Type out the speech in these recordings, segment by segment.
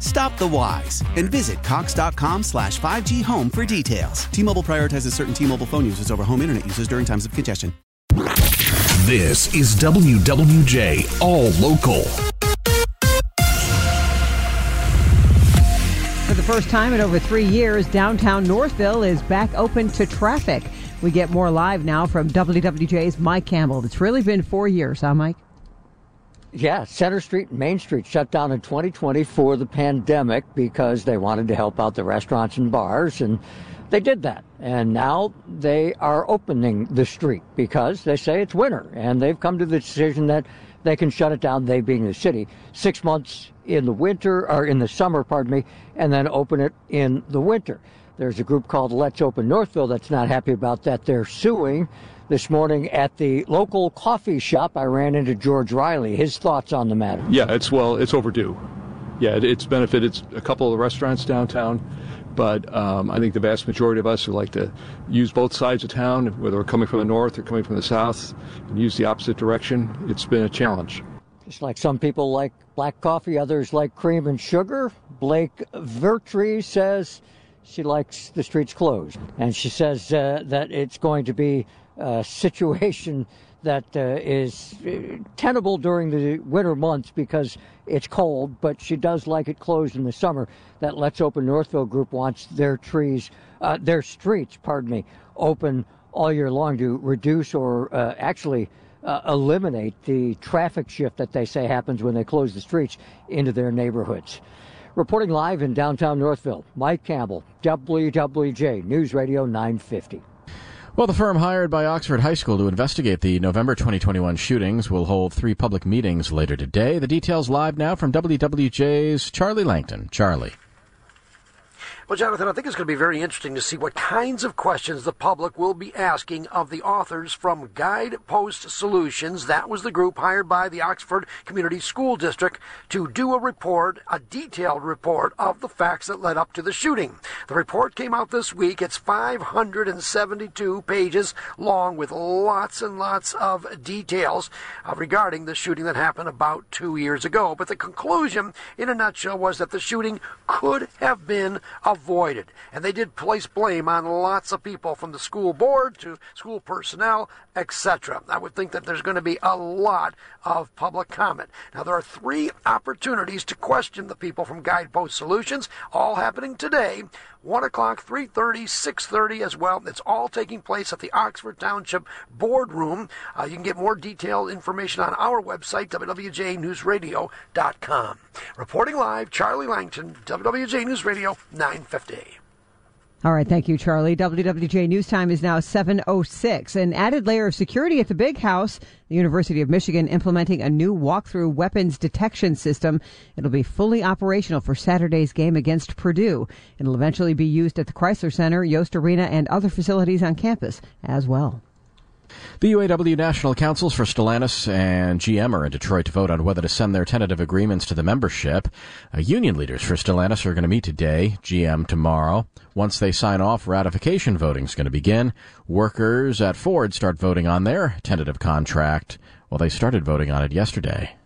Stop the whys and visit Cox.com slash 5G home for details. T Mobile prioritizes certain T Mobile phone users over home internet users during times of congestion. This is WWJ All Local. For the first time in over three years, downtown Northville is back open to traffic. We get more live now from WWJ's Mike Campbell. It's really been four years, huh, Mike? Yeah, Center Street and Main Street shut down in 2020 for the pandemic because they wanted to help out the restaurants and bars, and they did that. And now they are opening the street because they say it's winter, and they've come to the decision that they can shut it down, they being the city, six months in the winter, or in the summer, pardon me, and then open it in the winter. There's a group called Let's Open Northville that's not happy about that. They're suing. This morning at the local coffee shop, I ran into George Riley. His thoughts on the matter. Yeah, it's well, it's overdue. Yeah, it, it's benefited a couple of the restaurants downtown, but um, I think the vast majority of us who like to use both sides of town, whether we're coming from the north or coming from the south, and use the opposite direction, it's been a challenge. Just like some people like black coffee, others like cream and sugar. Blake Vertree says she likes the streets closed. And she says uh, that it's going to be a situation that uh, is uh, tenable during the winter months because it's cold, but she does like it closed in the summer. That Let's Open Northville group wants their trees, uh, their streets, pardon me, open all year long to reduce or uh, actually uh, eliminate the traffic shift that they say happens when they close the streets into their neighborhoods. Reporting live in downtown Northville, Mike Campbell, WWJ News Radio 950. Well, the firm hired by Oxford High School to investigate the November 2021 shootings will hold three public meetings later today. The details live now from WWJ's Charlie Langton. Charlie. Well, Jonathan, I think it's going to be very interesting to see what kinds of questions the public will be asking of the authors from Guidepost Solutions. That was the group hired by the Oxford Community School District to do a report, a detailed report of the facts that led up to the shooting. The report came out this week. It's 572 pages long with lots and lots of details uh, regarding the shooting that happened about two years ago. But the conclusion, in a nutshell, was that the shooting could have been avoided. And they did place blame on lots of people from the school board to school personnel, etc. I would think that there's going to be a lot of public comment. Now, there are three opportunities to question the people from Guidepost Solutions, all happening today. 1 o'clock, 3.30, 6.30 as well. It's all taking place at the Oxford Township Boardroom. Uh, you can get more detailed information on our website, WWJNewsRadio.com. Reporting live, Charlie Langton, WWJ News Radio, 950. All right, thank you, Charlie. WWJ News Time is now 7.06. An added layer of security at the Big House. The University of Michigan implementing a new walk-through weapons detection system. It'll be fully operational for Saturday's game against Purdue. It'll eventually be used at the Crisler Center, Yost Arena, and other facilities on campus as well. The UAW National Councils for Stellantis and GM are in Detroit to vote on whether to send their tentative agreements to the membership. Uh, union leaders for Stellantis are going to meet today, GM tomorrow. Once they sign off, ratification voting is going to begin. Workers at Ford start voting on their tentative contract. Well, they started voting on it yesterday.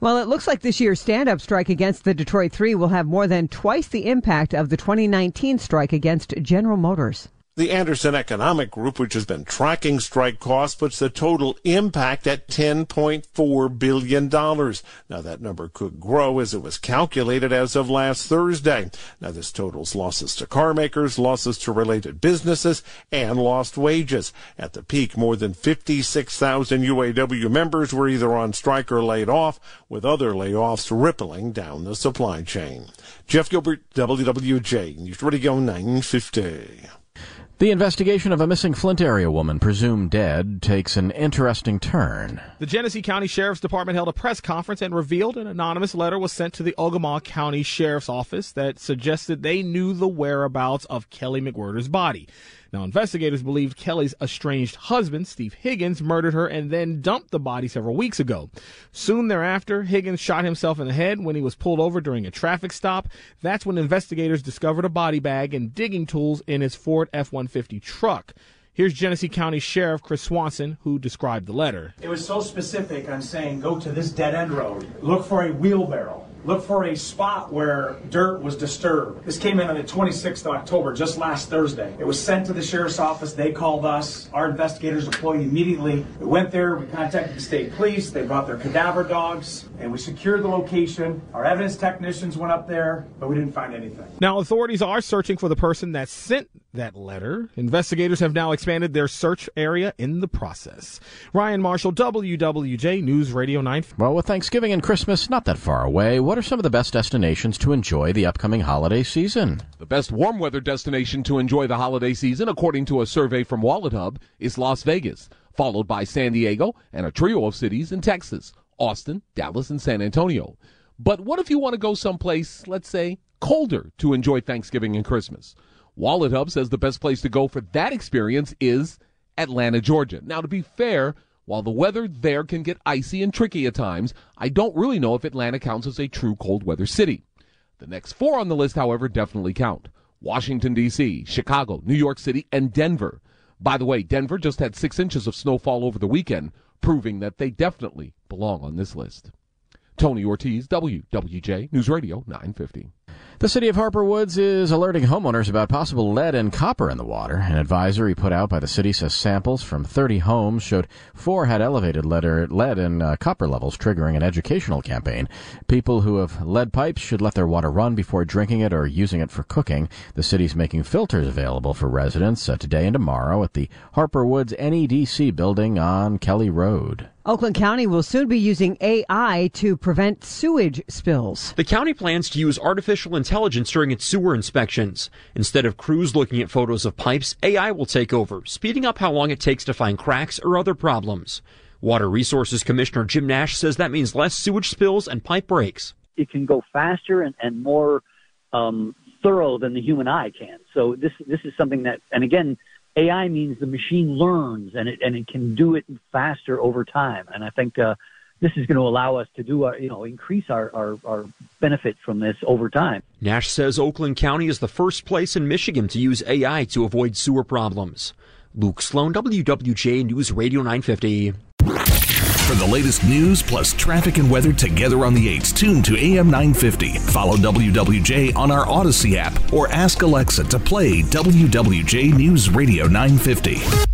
Well, it looks like this year's stand up strike against the Detroit Three will have more than twice the impact of the 2019 strike against General Motors. The Anderson Economic Group, which has been tracking strike costs, puts the total impact at $10.4 billion. Now, that number could grow as it was calculated as of last Thursday. Now, this totals losses to car makers, losses to related businesses, and lost wages. At the peak, more than 56,000 UAW members were either on strike or laid off, with other layoffs rippling down the supply chain. Jeff Gilbert, WWJ, News Radio 950. The investigation of a missing Flint area woman presumed dead takes an interesting turn. The Genesee County Sheriff's Department held a press conference and revealed an anonymous letter was sent to the Ogemaw County Sheriff's Office that suggested they knew the whereabouts of Kelly McWhirter's body. Now, investigators believe Kelly's estranged husband, Steve Higgins, murdered her and then dumped the body several weeks ago. Soon thereafter, Higgins shot himself in the head when he was pulled over during a traffic stop. That's when investigators discovered a body bag and digging tools in his Ford F 150 truck. Here's Genesee County Sheriff Chris Swanson, who described the letter. It was so specific on saying go to this dead end road, look for a wheelbarrow, look for a spot where dirt was disturbed. This came in on the 26th of October, just last Thursday. It was sent to the sheriff's office. They called us. Our investigators deployed immediately. We went there. We contacted the state police. They brought their cadaver dogs, and we secured the location. Our evidence technicians went up there, but we didn't find anything. Now, authorities are searching for the person that sent that letter. Investigators have now expanded their search area in the process. Ryan Marshall, WWJ News Radio 9. Well, with Thanksgiving and Christmas not that far away, what are some of the best destinations to enjoy the upcoming holiday season? The best warm weather destination to enjoy the holiday season, according to a survey from WalletHub, is Las Vegas, followed by San Diego and a trio of cities in Texas Austin, Dallas, and San Antonio. But what if you want to go someplace, let's say, colder to enjoy Thanksgiving and Christmas? WalletHub says the best place to go for that experience is Atlanta, Georgia. Now, to be fair, while the weather there can get icy and tricky at times, I don't really know if Atlanta counts as a true cold weather city. The next four on the list, however, definitely count Washington, D.C., Chicago, New York City, and Denver. By the way, Denver just had six inches of snowfall over the weekend, proving that they definitely belong on this list. Tony Ortiz, WWJ News Radio 950. The city of Harper Woods is alerting homeowners about possible lead and copper in the water. An advisory put out by the city says samples from 30 homes showed four had elevated lead, lead and uh, copper levels, triggering an educational campaign. People who have lead pipes should let their water run before drinking it or using it for cooking. The city's making filters available for residents uh, today and tomorrow at the Harper Woods NEDC building on Kelly Road. Oakland County will soon be using AI to prevent sewage spills. The county plans to use artificial intelligence during its sewer inspections. Instead of crews looking at photos of pipes, AI will take over, speeding up how long it takes to find cracks or other problems. Water Resources Commissioner Jim Nash says that means less sewage spills and pipe breaks. It can go faster and, and more um, thorough than the human eye can. So this this is something that, and again, AI means the machine learns and it and it can do it faster over time. And I think uh, this is going to allow us to do our, you know, increase our, our, our benefit from this over time. Nash says Oakland County is the first place in Michigan to use AI to avoid sewer problems. Luke Sloan, WWJ News Radio 950. For the latest news plus traffic and weather together on the 8s, tune to AM 950. Follow WWJ on our Audacy app or ask Alexa to play WWJ News Radio 950.